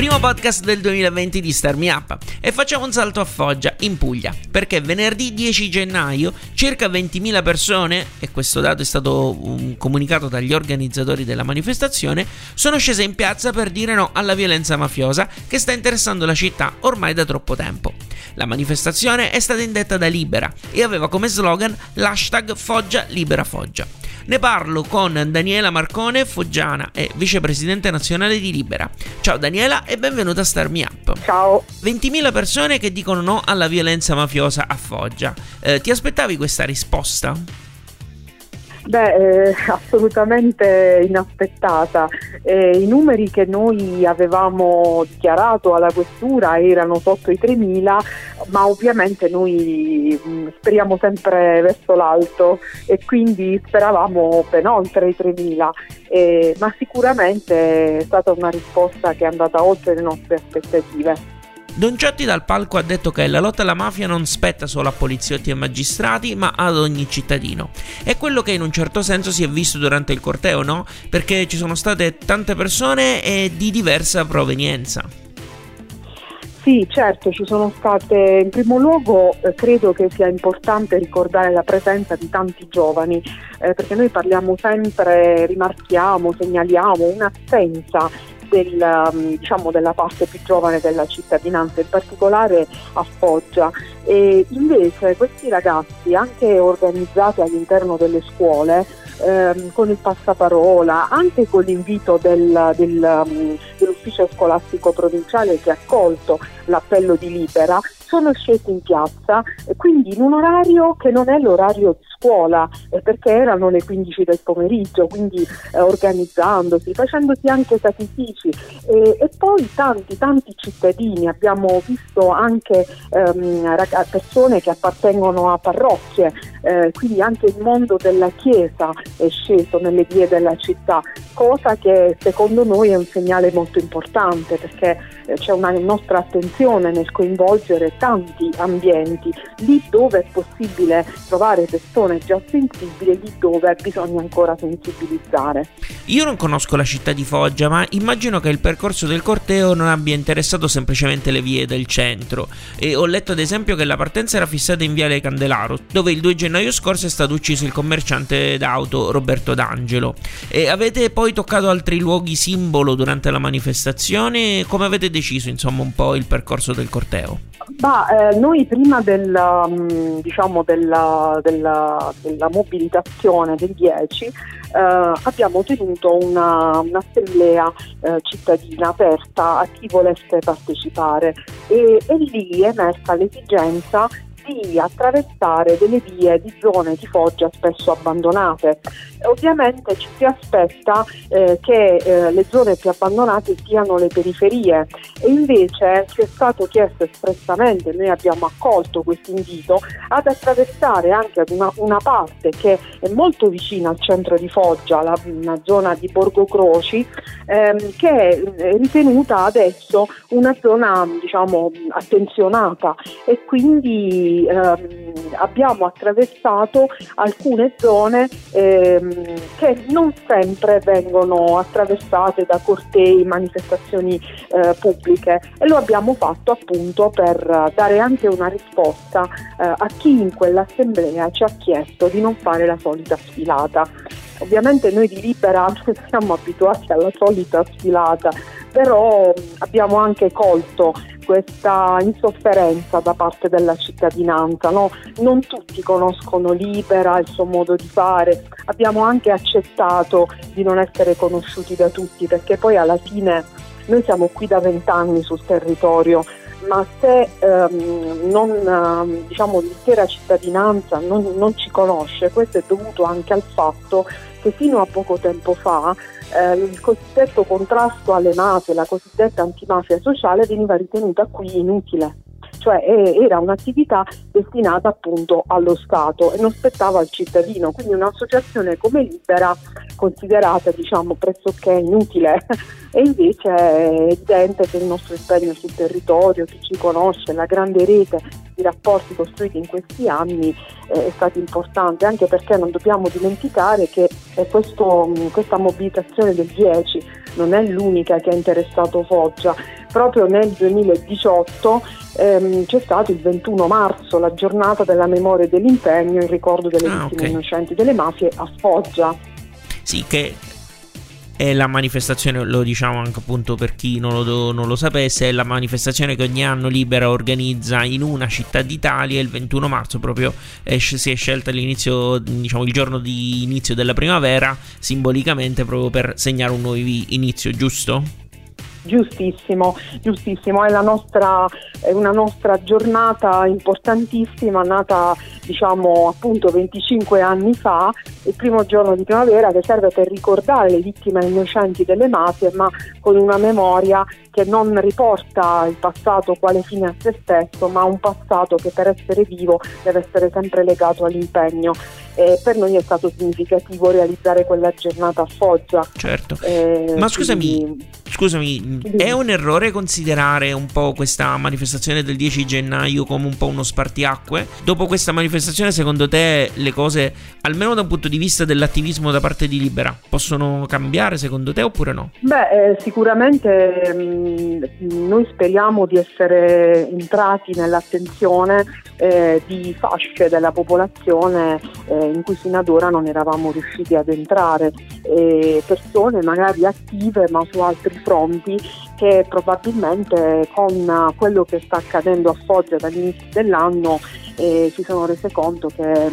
Primo podcast del 2020 di Star Me Up e facciamo un salto a Foggia, in Puglia, perché venerdì 10 gennaio circa 20.000 persone, e questo dato è stato um, comunicato dagli organizzatori della manifestazione, sono scese in piazza per dire no alla violenza mafiosa che sta interessando la città ormai da troppo tempo. La manifestazione è stata indetta da Libera e aveva come slogan l'hashtag Foggia Libera Foggia. Ne parlo con Daniela Marcone, foggiana e vicepresidente nazionale di Libera. Ciao Daniela e benvenuta a Star Me Up. Ciao. 20.000 persone che dicono no alla violenza mafiosa a Foggia. Eh, ti aspettavi questa risposta? Beh, eh, assolutamente inaspettata. Eh, I numeri che noi avevamo dichiarato alla questura erano sotto i 3.000, ma ovviamente noi mh, mm, speriamo sempre verso l'alto e quindi speravamo ben oltre i 3.000, eh, ma sicuramente è stata una risposta che è andata oltre le nostre aspettative. Don Ciotti dal palco ha detto che la lotta alla mafia non spetta solo a poliziotti e magistrati, ma ad ogni cittadino. È quello che in un certo senso si è visto durante il corteo, no? Perché ci sono state tante persone e di diversa provenienza. Sì, certo, ci sono state, in primo luogo eh, credo che sia importante ricordare la presenza di tanti giovani, eh, perché noi parliamo sempre, rimarchiamo, segnaliamo un'assenza del, um, diciamo, della parte più giovane della cittadinanza, in particolare a Foggia. E invece questi ragazzi, anche organizzati all'interno delle scuole, ehm, con il passaparola, anche con l'invito del, del, um, dell'ufficio scolastico provinciale che ha accolto l'appello di Libera, sono scesi in piazza, quindi in un orario che non è l'orario di scuola, eh, perché erano le 15 del pomeriggio, quindi eh, organizzandosi, facendosi anche sacrifici. E, e, poi tanti, tanti cittadini, abbiamo visto anche ehm, persone che appartengono a parrocchie, eh, quindi anche il mondo della Chiesa è sceso nelle vie della città, cosa che secondo noi è un segnale molto importante perché eh, c'è una nostra attenzione nel coinvolgere tanti ambienti, lì dove è possibile trovare persone già sensibili, lì dove bisogna ancora sensibilizzare. Io non conosco la città di Foggia, ma immagino che il percorso del corteo non abbia interessato semplicemente le vie del centro. E ho letto ad esempio che la partenza era fissata in Viale Candelaro, dove il 2 gennaio scorso è stato ucciso il commerciante d'auto Roberto D'Angelo. E avete poi toccato altri luoghi simbolo durante la manifestazione? Come avete deciso insomma un po' il percorso del corteo? Bah, eh, noi prima del, um, diciamo della, della, della, mobilitazione del 10 eh, abbiamo tenuto una, un'assemblea eh, cittadina aperta a chi volesse partecipare e, e lì è emersa l'esigenza di attraversare delle vie di zone di Foggia spesso abbandonate. Ovviamente ci si aspetta eh, che eh, le zone più abbandonate siano le periferie e invece ci è stato chiesto espressamente, noi abbiamo accolto questo invito, ad attraversare anche una, una parte che è molto vicina al centro di Foggia, la, una zona di Borgo Croci, ehm, che è ritenuta adesso una zona diciamo attenzionata e quindi ehm, abbiamo attraversato alcune zone ehm, che non sempre vengono attraversate da cortei, manifestazioni eh, pubbliche e lo abbiamo fatto appunto per dare anche una risposta eh, a chi in quell'assemblea ci ha chiesto di non fare la solita sfilata. Ovviamente noi di Libera siamo abituati alla solita sfilata, però abbiamo anche colto questa insofferenza da parte della cittadinanza. No? Non tutti conoscono Libera, il suo modo di fare, abbiamo anche accettato di non essere conosciuti da tutti perché poi alla fine noi siamo qui da vent'anni sul territorio, ma se ehm, non, ehm, diciamo, l'intera cittadinanza non, non ci conosce, questo è dovuto anche al fatto che fino a poco tempo fa eh, il cosiddetto contrasto alle mafie, la cosiddetta antimafia sociale veniva ritenuta qui inutile cioè era un'attività destinata appunto allo Stato e non spettava al cittadino, quindi un'associazione come Libera considerata diciamo pressoché inutile. E invece è evidente che il nostro impegno sul territorio, chi ci conosce, la grande rete di rapporti costruiti in questi anni eh, è stato importante, anche perché non dobbiamo dimenticare che eh, questo, questa mobilitazione del 10 non è l'unica che ha interessato Foggia. Proprio nel 2018 ehm, c'è stato il 21 marzo, la giornata della memoria e dell'impegno in ricordo delle ah, vittime okay. innocenti delle mafie a Foggia. Sì, che è la manifestazione, lo diciamo anche appunto per chi non lo, non lo, sapesse, è la manifestazione che ogni anno Libera organizza in una città d'Italia. Il 21 marzo proprio è, si è scelta l'inizio, diciamo il giorno di inizio della primavera, simbolicamente proprio per segnare un nuovo inizio, giusto? Giustissimo, giustissimo, è, nostra, è, una nostra giornata importantissima, nata diciamo appunto 25 anni fa, il primo giorno di primavera che serve per ricordare le vittime innocenti delle mafie, ma con una memoria che non riporta il passato quale fine a se stesso, ma un passato che per essere vivo deve essere sempre legato all'impegno. E per noi è stato significativo realizzare quella giornata a Foggia. Certo. Eh, ma scusami, quindi... scusami, è un errore considerare un po' questa manifestazione del 10 gennaio come un po' uno spartiacque? Dopo questa manifestazione, secondo te, le cose, almeno da un punto di vista dell'attivismo da parte di Libera, possono cambiare secondo te oppure no? Beh, eh, sicuramente mh, mm, noi speriamo di essere entrati nell'attenzione eh, di fasce della popolazione eh, in cui fino ad ora non eravamo riusciti ad entrare, persone magari attive ma su altri fronti che probabilmente con quello che sta accadendo a Foggia dall'inizio dell'anno eh, si sono rese conto che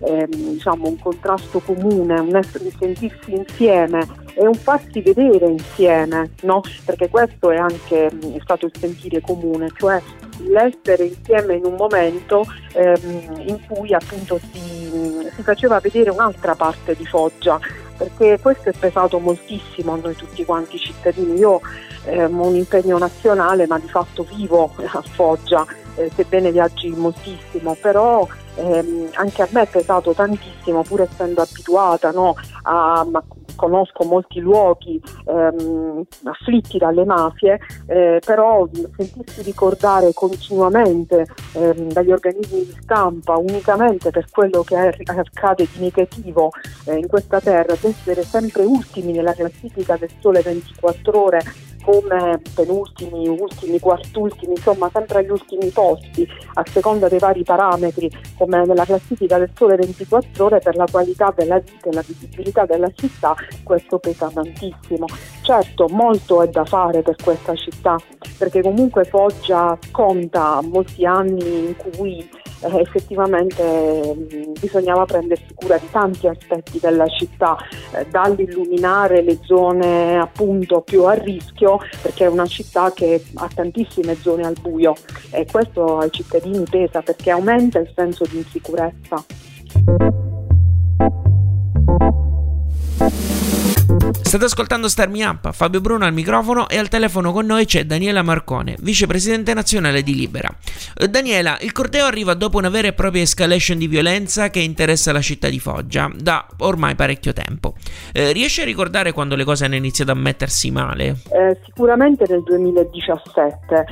eh, diciamo, un contrasto comune, un essere, sentirsi insieme e un farsi vedere insieme, no? perché questo è anche è stato il sentire comune, cioè l'essere insieme in un momento ehm, in cui appunto si, si faceva vedere un'altra parte di Foggia, perché questo è pesato moltissimo a noi tutti quanti cittadini. Io ehm, ho un impegno nazionale ma di fatto vivo a Foggia, eh, sebbene viaggi moltissimo, però ehm, anche a me è pesato tantissimo pur essendo abituata no, a, a conosco molti luoghi ehm, afflitti dalle mafie, eh, però sentirsi ricordare continuamente ehm, dagli organismi di stampa unicamente per quello che accade di negativo eh, in questa terra, ad essere sempre ultimi nella classifica del sole 24 ore come penultimi, ultimi, quartultimi, insomma sempre agli ultimi posti a seconda dei vari parametri come nella classifica del sole 24 ore per la qualità della vita e la visibilità della città questo pesa tantissimo. Certo, molto è da fare per questa città, perché comunque Foggia conta molti anni in cui eh, effettivamente mh, bisognava prendersi cura di tanti aspetti della città, eh, dall'illuminare le zone appunto più a rischio, perché è una città che ha tantissime zone al buio e questo ai cittadini pesa perché aumenta il senso di insicurezza. State ascoltando Star Me Up, Fabio Bruno al microfono e al telefono con noi c'è Daniela Marcone, vicepresidente nazionale di Libera. Eh, Daniela, il corteo arriva dopo una vera e propria escalation di violenza che interessa la città di Foggia da ormai parecchio tempo. Eh, riesci a ricordare quando le cose hanno iniziato a mettersi male? Eh, sicuramente nel 2017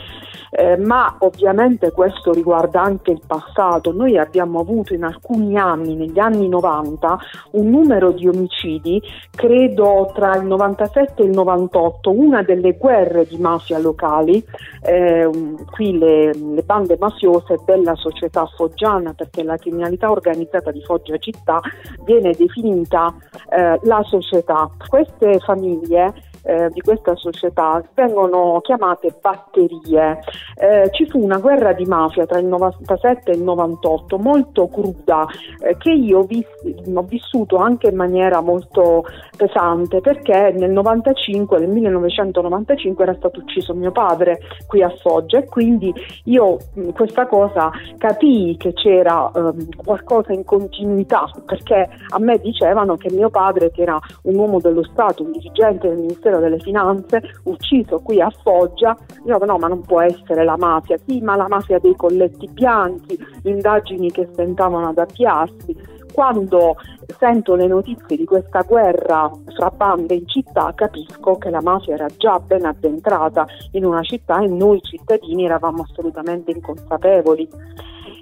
eh, ma ovviamente questo riguarda anche il passato. Noi abbiamo avuto in alcuni anni, negli anni 90, un numero di omicidi, credo tra il 97 e il 98, una delle guerre di mafia locali, eh, qui le, le bande mafiose della società foggiana, perché la criminalità organizzata di Foggia città viene definita eh, la società. Queste famiglie eh, di questa società vengono chiamate batterie. Eh, ci fu una guerra di mafia tra il 97 e il 98 molto cruda eh, che io vis- ho vissuto anche in maniera molto pesante perché nel 95, nel 1995 era stato ucciso mio padre qui a Foggia e quindi io questa cosa capii che c'era ehm, qualcosa in continuità perché a me dicevano che mio padre che era un uomo dello Stato, un dirigente del Ministero delle Finanze, ucciso qui a Foggia, io no ma non può essere la mafia, sì ma la mafia dei colletti bianchi, indagini che stentavano ad avviarsi. Quando sento le notizie di questa guerra fra bande in città capisco che la mafia era già ben addentrata in una città e noi cittadini eravamo assolutamente inconsapevoli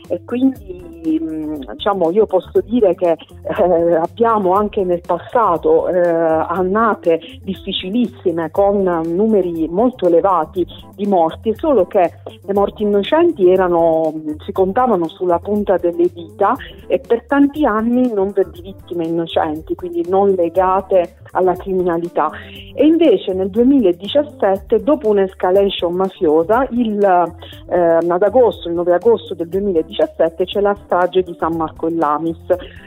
e quindi diciamo, io posso dire che eh, abbiamo anche nel passato eh, annate difficilissime con numeri molto elevati di morti, solo che le morti innocenti erano, si contavano sulla punta delle dita e per tanti anni non per di vittime innocenti, quindi non legate alla criminalità. E invece nel 2017, dopo un'escalation mafiosa, il, eh, ad agosto, il 9 agosto del 2017, c'è la strage di San Marco in Lamis,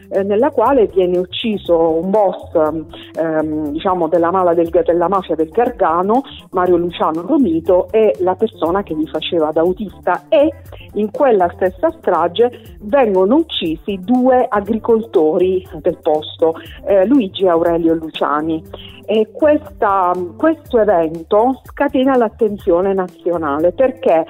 eh, nella quale viene ucciso un boss ehm, diciamo della, del, della, mafia del Gargano, Mario Luciano Romito, e la persona che gli faceva da autista e in quella stessa strage vengono uccisi due agricoltori del posto, eh, Luigi Aurelio Luciani. E questa, questo evento scatena l'attenzione nazionale perché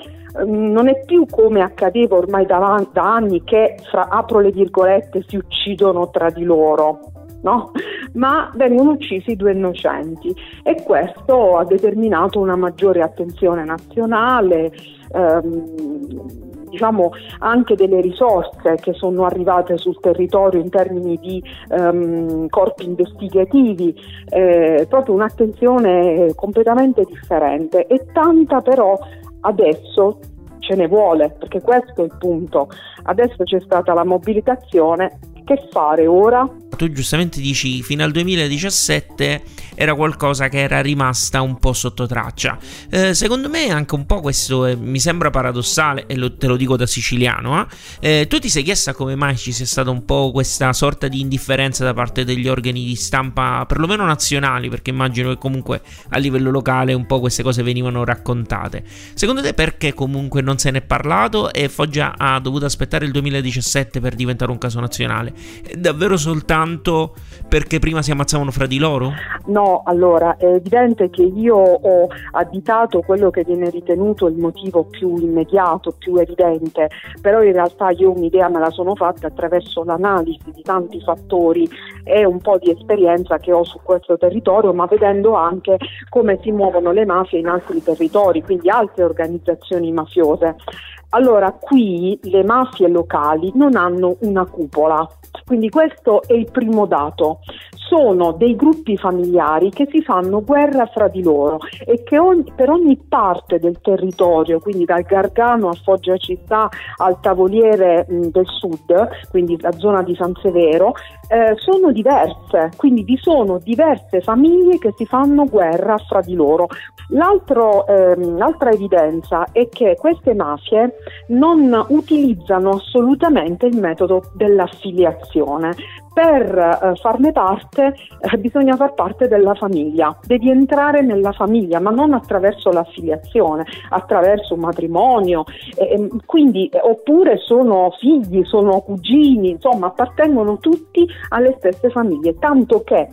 non è più come accadeva ormai da, da anni che, fra, apro le virgolette, si uccidono tra di loro. No? ma vengono uccisi due innocenti e questo ha determinato una maggiore attenzione nazionale. Ehm, diciamo anche delle risorse che sono arrivate sul territorio in termini di ehm, corpi investigativi, eh, proprio un'attenzione completamente differente e tanta però adesso ce ne vuole, perché questo è il punto. Adesso c'è stata la mobilitazione, che fare ora? tu giustamente dici fino al 2017 era qualcosa che era rimasta un po' sotto traccia. Eh, secondo me anche un po' questo eh, mi sembra paradossale e lo, te lo dico da siciliano. Eh. eh? tu ti sei chiesta come mai ci sia stata un po' questa sorta di indifferenza da parte degli organi di stampa, perlomeno nazionali, perché immagino che comunque a livello locale un po' queste cose venivano raccontate. Secondo te perché comunque non se ne è parlato e Foggia ha dovuto aspettare il 2017 per diventare un caso nazionale? È davvero soltanto perché prima si ammazzavano fra di loro? No, allora è evidente che io ho additato quello che viene ritenuto il motivo più immediato, più evidente, però in realtà io un'idea me la sono fatta attraverso l'analisi di tanti fattori e un po' di esperienza che ho su questo territorio, ma vedendo anche come si muovono le mafie in altri territori, quindi altre organizzazioni mafiose. Allora, qui le mafie locali non hanno una cupola, quindi questo è il primo dato. Sono dei gruppi familiari che si fanno guerra fra di loro e che ogni, per ogni parte del territorio, quindi dal Gargano a Foggia Città al Tavoliere mh, del Sud, quindi la zona di San Severo, eh, sono diverse, quindi vi sono diverse famiglie che si fanno guerra fra di loro. Ehm, l'altra evidenza è che queste mafie non utilizzano assolutamente il metodo dell'affiliazione. Per eh, farne parte eh, bisogna far parte della famiglia, devi entrare nella famiglia, ma non attraverso l'affiliazione, attraverso un matrimonio, eh, quindi, oppure sono figli, sono cugini, insomma appartengono tutti alle stesse famiglie, tanto che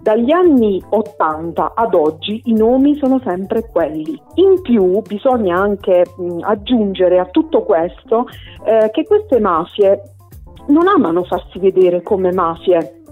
dagli anni 80 ad oggi i nomi sono sempre quelli. In più bisogna anche mh, aggiungere a tutto questo eh, che queste mafie non amano farsi vedere come mafie,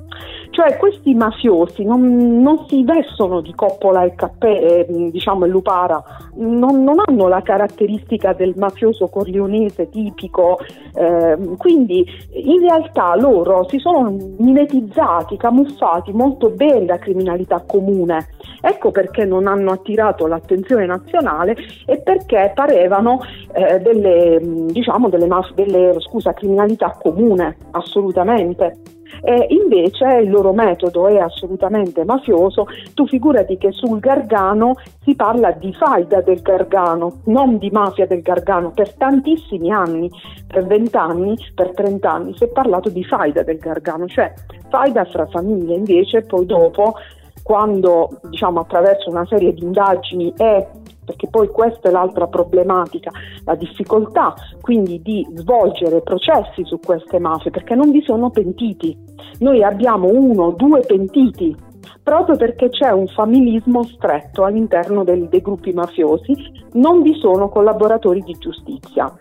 cioè questi mafiosi non, non si vestono di coppola e cappè, eh, diciamo e lupara, non, non, hanno la caratteristica del mafioso corleonese tipico, eh, quindi in realtà loro si sono mimetizzati, camuffati molto bene la criminalità comune. Ecco perché non hanno attirato l'attenzione nazionale e perché parevano eh, delle, diciamo, delle, delle scusa, criminalità comune, assolutamente. E invece il loro metodo è assolutamente mafioso. Tu figurati che sul Gargano si parla di faida del Gargano, non di mafia del Gargano. Per tantissimi anni, per vent'anni, per trent'anni si è parlato di faida del Gargano, cioè faida fra famiglie. Invece poi dopo quando diciamo attraverso una serie di indagini e perché poi questa è l'altra problematica, la difficoltà quindi di svolgere processi su queste mafie, perché non vi sono pentiti. Noi abbiamo uno, o due pentiti, proprio perché c'è un familismo stretto all'interno dei, dei gruppi mafiosi, non vi sono collaboratori di giustizia.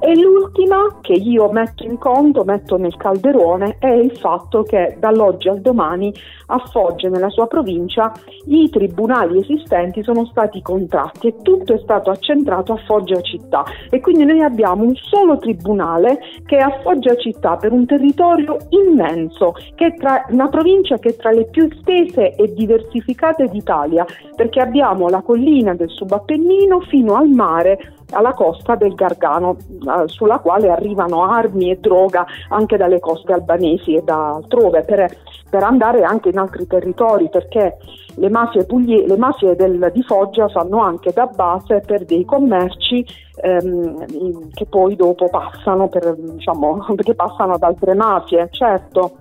E l'ultima che io metto in conto, metto nel calderone, è il fatto che dall'oggi al domani a Foggia, nella sua provincia, i tribunali esistenti sono stati contratti e tutto è stato accentrato a Foggia città. E quindi noi abbiamo un solo tribunale che è a Foggia città per un territorio immenso, che è tra, una provincia che è tra le più estese e diversificate d'Italia, perché abbiamo la collina del Subappennino fino al mare alla costa del Gargano, eh, sulla quale arrivano armi e droga anche dalle coste albanesi e da altrove, per, per andare anche in altri territori, perché le mafie, puglie, le mafie del, di Foggia fanno anche da base per dei commerci ehm, che poi dopo passano, per, diciamo, passano ad altre mafie, certo.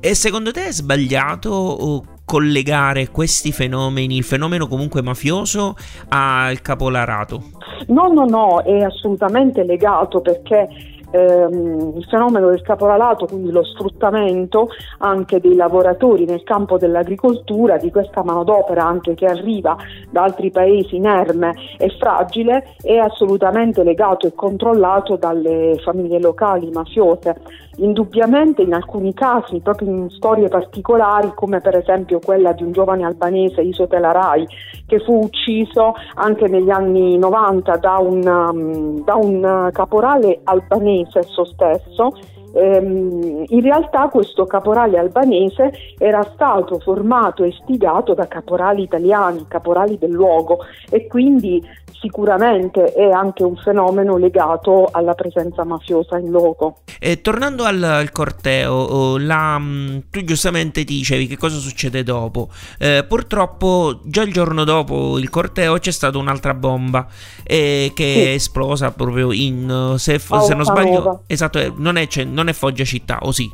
E secondo te è sbagliato collegare questi fenomeni, il fenomeno comunque mafioso, al capolarato? No, no, no, è assolutamente legato perché ehm, il fenomeno del caporalato, quindi lo sfruttamento anche dei lavoratori nel campo dell'agricoltura, di questa manodopera anche che arriva da altri paesi inerme e fragile, è assolutamente legato e controllato dalle famiglie locali mafiose. Indubbiamente in alcuni casi, proprio in storie particolari, come per esempio quella di un giovane albanese, Iso Telarai, che fu ucciso anche negli anni 90 da un, um, da un caporale albanese albanese esso stesso, ehm, in realtà questo caporale albanese era stato formato e stigato da caporali italiani, caporali del luogo e quindi sicuramente è anche un fenomeno legato alla presenza mafiosa in loco. E tornando al, al corteo, la, mm, tu giustamente dicevi che cosa succede dopo. Eh, purtroppo già il giorno dopo il corteo c'è stata un'altra bomba eh, che sì. è esplosa proprio in, se, se non sbaglio, esatto, eh, non è, non è Foggia città, o sì?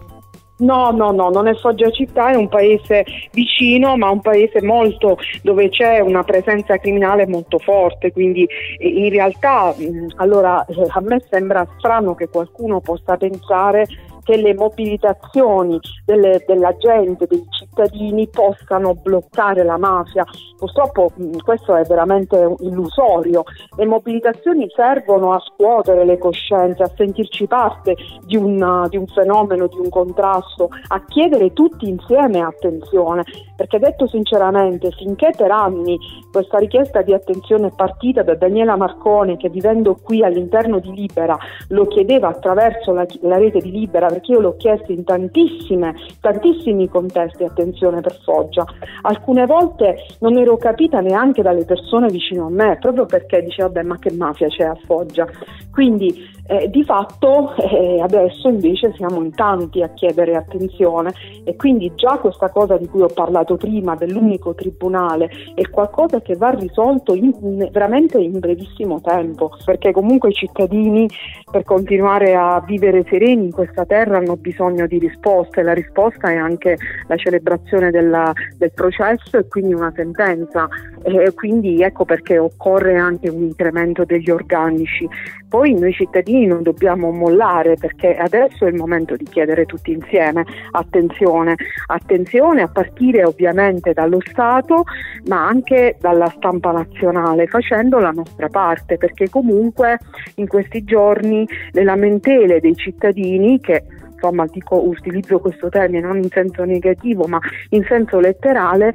No, no, no, non è Foggia città, è un paese vicino, ma un paese molto dove c'è una presenza criminale molto forte, quindi in realtà allora eh, a me sembra strano che qualcuno possa pensare che le mobilitazioni delle, della gente, dei cittadini possano bloccare la mafia. Purtroppo mh, questo è veramente illusorio. Le mobilitazioni servono a scuotere le coscienze, a sentirci parte di, una, di un fenomeno, di un contrasto, a chiedere tutti insieme attenzione, perché detto sinceramente, finché per anni questa richiesta di attenzione è partita da Daniela Marcone che vivendo qui all'interno di Libera lo chiedeva attraverso la, la rete di Libera, perché io l'ho chiesto in tantissimi contesti attenzione per Foggia. Alcune volte non ero capita neanche dalle persone vicino a me, proprio perché dicevo, vabbè, ma che mafia c'è a Foggia? Quindi eh, di fatto eh, adesso invece siamo in tanti a chiedere attenzione e quindi già questa cosa di cui ho parlato prima dell'unico tribunale è qualcosa che va risolto in, in, veramente in brevissimo tempo perché comunque i cittadini per continuare a vivere sereni in questa terra hanno bisogno di risposte, la risposta è anche la celebrazione della, del processo e quindi una sentenza e quindi ecco perché occorre anche un incremento degli organici. Poi noi cittadini non dobbiamo mollare perché adesso è il momento di chiedere tutti insieme attenzione, attenzione a partire ovviamente dallo Stato ma anche dalla stampa nazionale facendo la nostra parte perché comunque in questi giorni le lamentele dei cittadini che insomma dico, utilizzo questo termine non in senso negativo ma in senso letterale,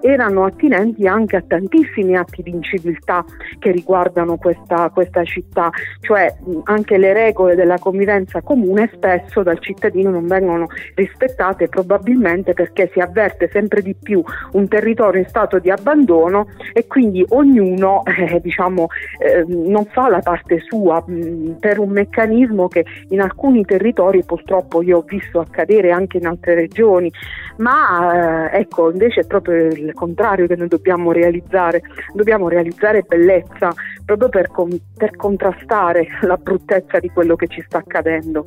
erano attinenti anche a tantissimi atti di inciviltà che riguardano questa, questa città, cioè anche le regole della convivenza comune spesso dal cittadino non vengono rispettate probabilmente perché si avverte sempre di più un territorio in stato di abbandono e quindi ognuno eh, diciamo, eh, non fa la parte sua mh, per un meccanismo che in alcuni territori purtroppo purtroppo io ho visto accadere anche in altre regioni, ma eh, ecco invece è proprio il contrario che noi dobbiamo realizzare, dobbiamo realizzare bellezza proprio per, con, per contrastare la bruttezza di quello che ci sta accadendo.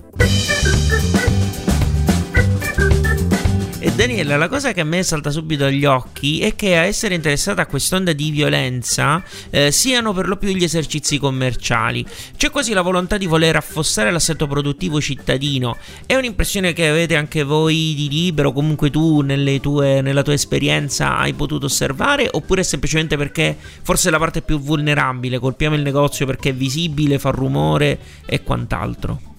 E Daniela, la cosa che a me salta subito agli occhi è che a essere interessata a quest'onda di violenza eh, siano per lo più gli esercizi commerciali. C'è quasi la volontà di voler affossare l'assetto produttivo cittadino. È un'impressione che avete anche voi di libero, comunque tu tue, nella tua esperienza hai potuto osservare, oppure semplicemente perché forse è la parte più vulnerabile, colpiamo il negozio perché è visibile, fa rumore e quant'altro?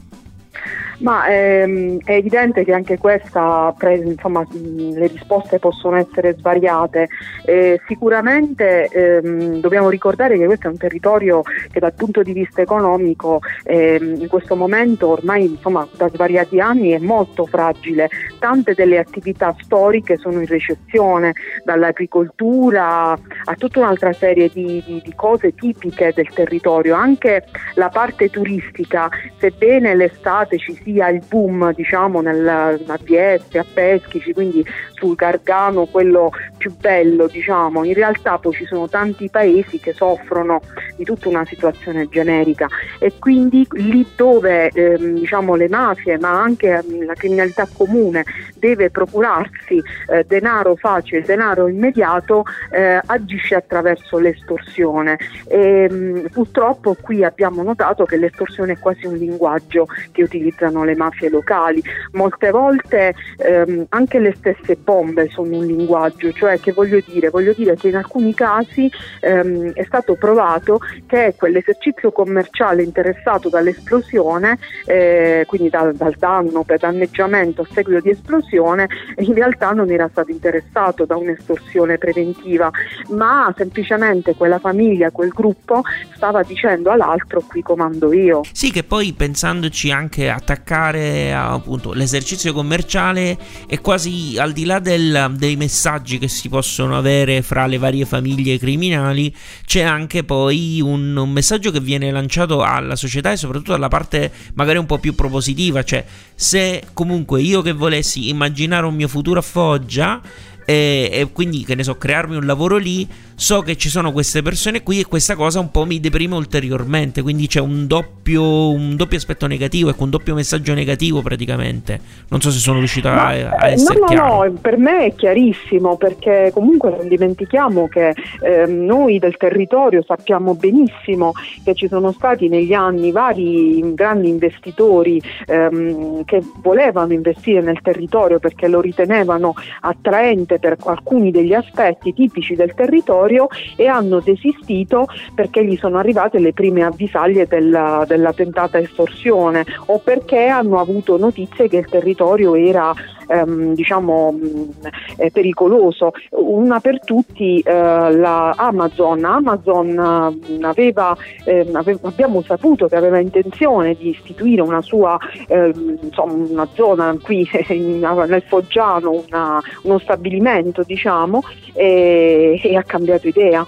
Ma ehm, è evidente che anche questa, insomma, le risposte possono essere svariate. Eh, sicuramente ehm, dobbiamo ricordare che questo è un territorio che dal punto di vista economico ehm, in questo momento ormai insomma, da svariati anni è molto fragile. Tante delle attività storiche sono in recessione, dall'agricoltura a tutta un'altra serie di, di, di cose tipiche del territorio. Anche la parte turistica, sebbene l'estate ci sia il boom diciamo nel, a Vieste, a Peschici, quindi sul Gargano quello più bello diciamo, in realtà poi ci sono tanti paesi che soffrono di tutta una situazione generica e quindi lì dove ehm, diciamo, le mafie ma anche ehm, la criminalità comune deve procurarsi eh, denaro facile, denaro immediato, eh, agisce attraverso l'estorsione. E, mh, mm, purtroppo qui abbiamo notato che l'estorsione è quasi un linguaggio che utilizzano le mafie locali. Molte volte ehm, anche le stesse bombe sono un linguaggio, cioè che voglio dire? Voglio dire che in alcuni casi ehm, è stato provato che quell'esercizio commerciale interessato dall'esplosione, eh, quindi dal, dal danno per danneggiamento a seguito di esplosione, in realtà non era stato interessato da un'estorsione preventiva, ma semplicemente quella famiglia, quel gruppo stava dicendo all'altro qui comando io. Sì, che poi pensandoci anche attaccare appunto l'esercizio commerciale è quasi al di là del, dei messaggi che si possono avere fra le varie famiglie criminali, c'è anche poi un, un messaggio che viene lanciato alla società e soprattutto alla parte magari un po' più propositiva, cioè se comunque io che volessi immaginare un mio futuro a Foggia e, e, quindi che ne so crearmi un lavoro lì so che ci sono queste persone qui e questa cosa un po' mi deprime ulteriormente quindi c'è un doppio, un doppio aspetto negativo ecco un doppio messaggio negativo praticamente. Non so se sono riuscito a, a essere no, chiaro no no per me è chiarissimo perché comunque non dimentichiamo che eh, noi del territorio sappiamo benissimo che ci sono stati negli anni vari grandi investitori ehm, che volevano investire nel territorio perché lo ritenevano attraente solamente per alcuni degli aspetti tipici del territorio e hanno desistito perché gli sono arrivate le prime avvisaglie della, della tentata estorsione o perché hanno avuto notizie che il territorio era ehm, diciamo mh, eh, pericoloso. Una per tutti eh, la Amazon. Amazon mh, aveva, eh, ave- abbiamo saputo che aveva intenzione di istituire una sua ehm, insomma, una zona qui in, nel Foggiano, una, uno stabilimento diciamo, e, e ha cambiato idea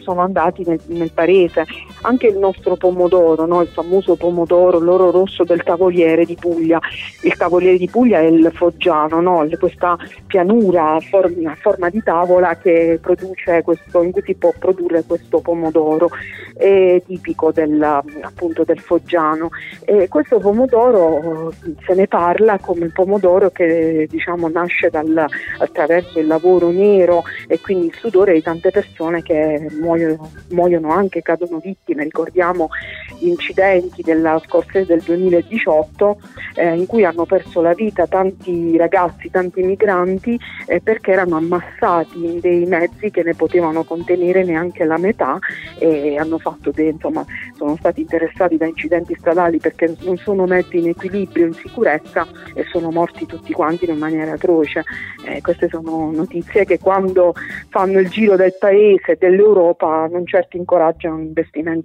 sono andati nel, nel paese. Anche il nostro pomodoro, no? il famoso pomodoro, l'oro rosso del tavoliere di Puglia. Il tavoliere di Puglia è il foggiano, no? questa pianura a forma, di tavola questo, in cui si può produrre questo pomodoro, è tipico del, appunto, del foggiano. E questo pomodoro se ne parla come il pomodoro che diciamo, nasce dal, attraverso il lavoro nero e quindi il sudore di tante persone che muoiono, muoiono anche, cadono vittime. Ricordiamo gli incidenti della scorsa del 2018 eh, in cui hanno perso la vita tanti ragazzi, tanti migranti eh, perché erano ammassati in dei mezzi che ne potevano contenere neanche la metà e hanno fatto de, insomma, sono stati interessati da incidenti stradali perché non sono messi in equilibrio, in sicurezza e sono morti tutti quanti in maniera atroce. Eh, queste sono notizie che quando fanno il giro del paese, delle dell'Europa non certo incoraggia un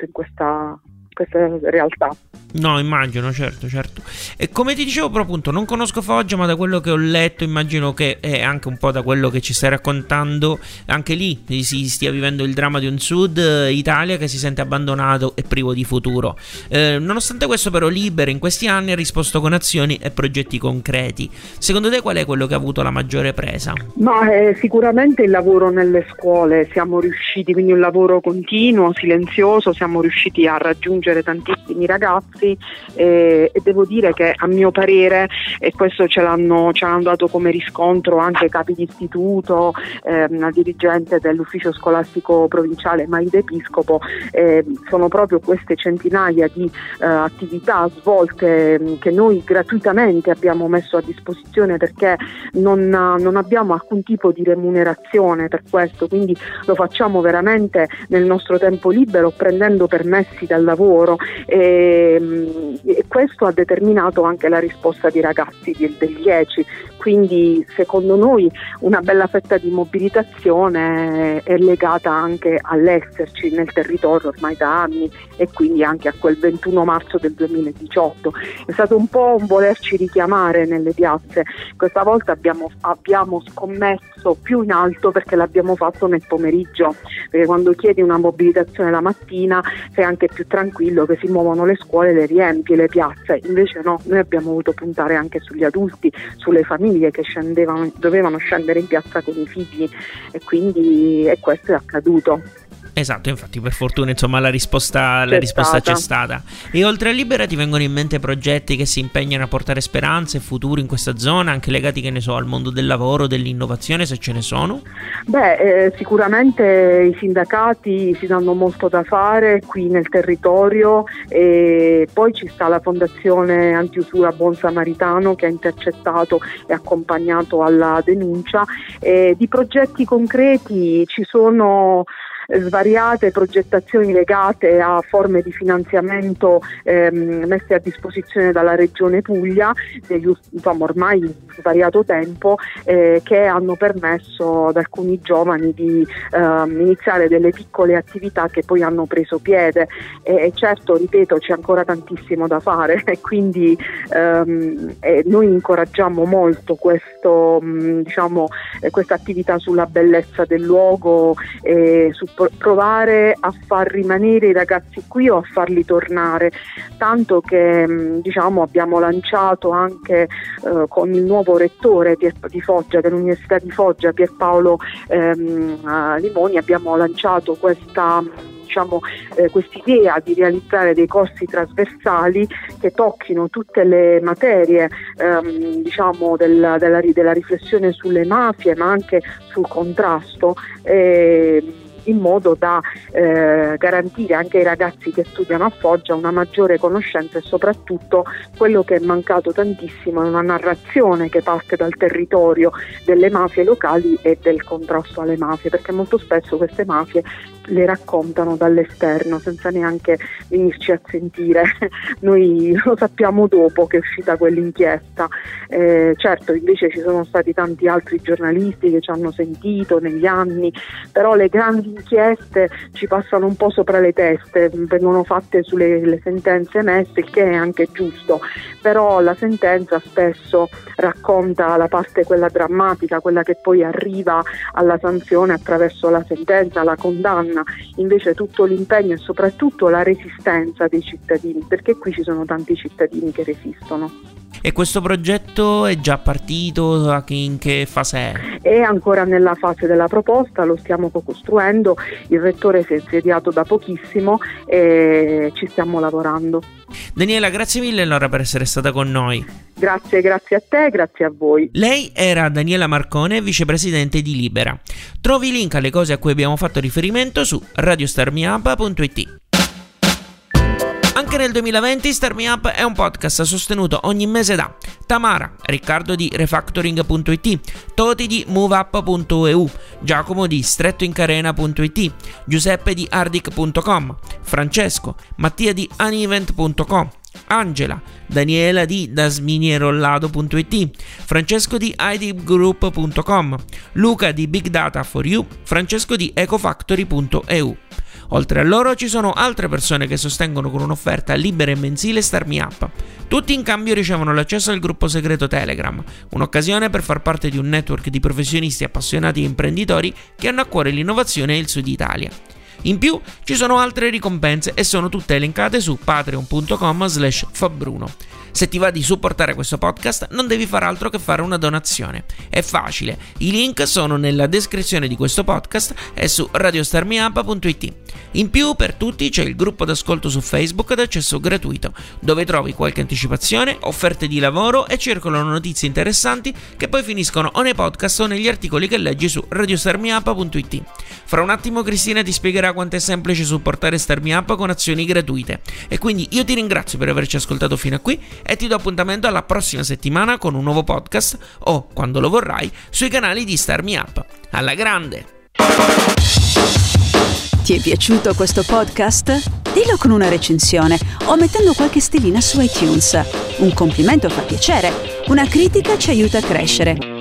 investimento in questa queste realtà. No, immagino, certo, certo. E come ti dicevo, però, appunto, non conosco Foggia, ma da quello che ho letto, immagino che è anche un po' da quello che ci stai raccontando, anche lì si stia vivendo il dramma di un Sud eh, Italia che si sente abbandonato e privo di futuro. Eh, nonostante questo, però, Libera in questi anni ha risposto con azioni e progetti concreti. Secondo te, qual è quello che ha avuto la maggiore presa? Ma eh, sicuramente il lavoro nelle scuole, siamo riusciti, quindi un lavoro continuo, silenzioso, siamo riusciti a raggiungere tantissimi ragazzi eh, e devo dire che a mio parere, e questo ce l'hanno, ce l'hanno dato come riscontro anche capi di istituto, eh, una dirigente dell'ufficio scolastico provinciale Maide Episcopo, eh, sono proprio queste centinaia di eh, attività svolte mm, che noi gratuitamente abbiamo messo a disposizione perché non, non abbiamo alcun tipo di remunerazione per questo, quindi lo facciamo veramente nel nostro tempo libero prendendo permessi dal lavoro. E, Ehm, e questo ha determinato anche la risposta dei ragazzi degli ECI, quindi secondo noi una bella fetta di mobilitazione è legata anche all'esserci nel territorio ormai da anni e quindi anche a quel 21 marzo del 2018. È stato un po' un volerci richiamare nelle piazze, questa volta abbiamo, abbiamo scommesso più in alto perché l'abbiamo fatto nel pomeriggio, perché quando chiedi una mobilitazione la mattina sei anche più tranquillo che si muovono le scuole, le riempi le piazze, invece no, noi abbiamo voluto puntare anche sugli adulti, sulle famiglie famiglie che dovevano scendere in piazza con i figli e quindi e questo è accaduto. Esatto, infatti per fortuna insomma la risposta, c'è, la risposta stata. c'è stata. E oltre a Libera ti vengono in mente progetti che si impegnano a portare speranze e futuro in questa zona, anche legati che ne so al mondo del lavoro, dell'innovazione se ce ne sono? Beh, eh, sicuramente i sindacati si danno molto da fare qui nel territorio e poi ci sta la Fondazione Antiusura Buon Samaritano che ha intercettato e accompagnato alla denuncia. E di progetti concreti ci sono svariate progettazioni legate a forme di finanziamento ehm, messe a disposizione dalla Regione Puglia negli insomma, ormai svariato tempo eh, che hanno permesso ad alcuni giovani di ehm, iniziare delle piccole attività che poi hanno preso piede. E, e certo ripeto c'è ancora tantissimo da fare. E quindi ehm, e noi incoraggiamo molto questo, mh, diciamo, eh, questa attività sulla bellezza del luogo e su provare a far rimanere i ragazzi qui o a farli tornare, tanto che mm, diciamo, abbiamo lanciato anche eh, con il nuovo rettore di Foggia, dell'Università di Foggia, Pierpaolo ehm, Limoni, abbiamo lanciato questa diciamo, eh, quest'idea di realizzare dei corsi trasversali che tocchino tutte le materie ehm, diciamo, della, della, della, riflessione sulle mafie ma anche sul contrasto. Eh, in modo da eh, garantire anche ai ragazzi che studiano a Foggia una maggiore conoscenza e soprattutto quello che è mancato tantissimo è una narrazione che parte dal territorio delle mafie locali e del contrasto alle mafie, perché molto spesso queste mafie le raccontano dall'esterno senza neanche venirci a sentire. Noi lo sappiamo dopo che è uscita quell'inchiesta. Eh, certo, invece ci sono stati tanti altri giornalisti che ci hanno sentito negli anni, però le grandi inchieste ci passano un po' sopra le teste, vengono fatte sulle sentenze emesse, il che è anche giusto, però la sentenza spesso racconta la parte quella drammatica, quella che poi arriva alla sanzione attraverso la sentenza, la condanna, invece tutto l'impegno e soprattutto la resistenza dei cittadini, perché qui ci sono tanti cittadini che resistono. E questo progetto è già partito? In che fase è? È ancora nella fase della proposta, lo stiamo costruendo, il rettore si è insediato da pochissimo e ci stiamo lavorando. Daniela, grazie mille allora per essere stata con noi. Grazie, grazie a te, grazie a voi. Lei era Daniela Marcone, vicepresidente di Libera. Trovi i link alle cose a cui abbiamo fatto riferimento su radiostarmiup.it. Anche nel 2020 Start Me Up è un podcast sostenuto ogni mese da Tamara, Riccardo di Refactoring.it, Toti di MoveUp.eu, Giacomo di StrettoIncarena.it, Giuseppe di Ardic.com, Francesco, Mattia di Unevent.com, Angela, Daniela di dasminierolado.it, Francesco di idgroup.com, Luca di Big Data for You, Francesco di ecofactory.eu. Oltre a loro ci sono altre persone che sostengono con un'offerta libera e mensile Start Me Up. Tutti in cambio ricevono l'accesso al gruppo segreto Telegram, un'occasione per far parte di un network di professionisti appassionati e imprenditori che hanno a cuore l'innovazione e il Sud Italia. In più ci sono altre ricompense e sono tutte elencate su patreon.com slash fabbruno. Se ti va di supportare questo podcast non devi fare altro che fare una donazione. È facile, i link sono nella descrizione di questo podcast e su radiostarmiup.it. In più per tutti c'è il gruppo d'ascolto su Facebook ad accesso gratuito, dove trovi qualche anticipazione, offerte di lavoro e circolano notizie interessanti che poi finiscono o nei podcast o negli articoli che leggi su radiostarmiup.it. Fra un attimo Cristina ti spiegherà quanto è semplice supportare Starmi Up con azioni gratuite. E quindi io ti ringrazio per averci ascoltato fino a qui e ti do appuntamento alla prossima settimana con un nuovo podcast o, quando lo vorrai, sui canali di Starmi Up. Alla grande! Ti è piaciuto questo podcast? Dillo con una recensione o mettendo qualche stellina su iTunes. Un complimento fa piacere, una critica ci aiuta a crescere.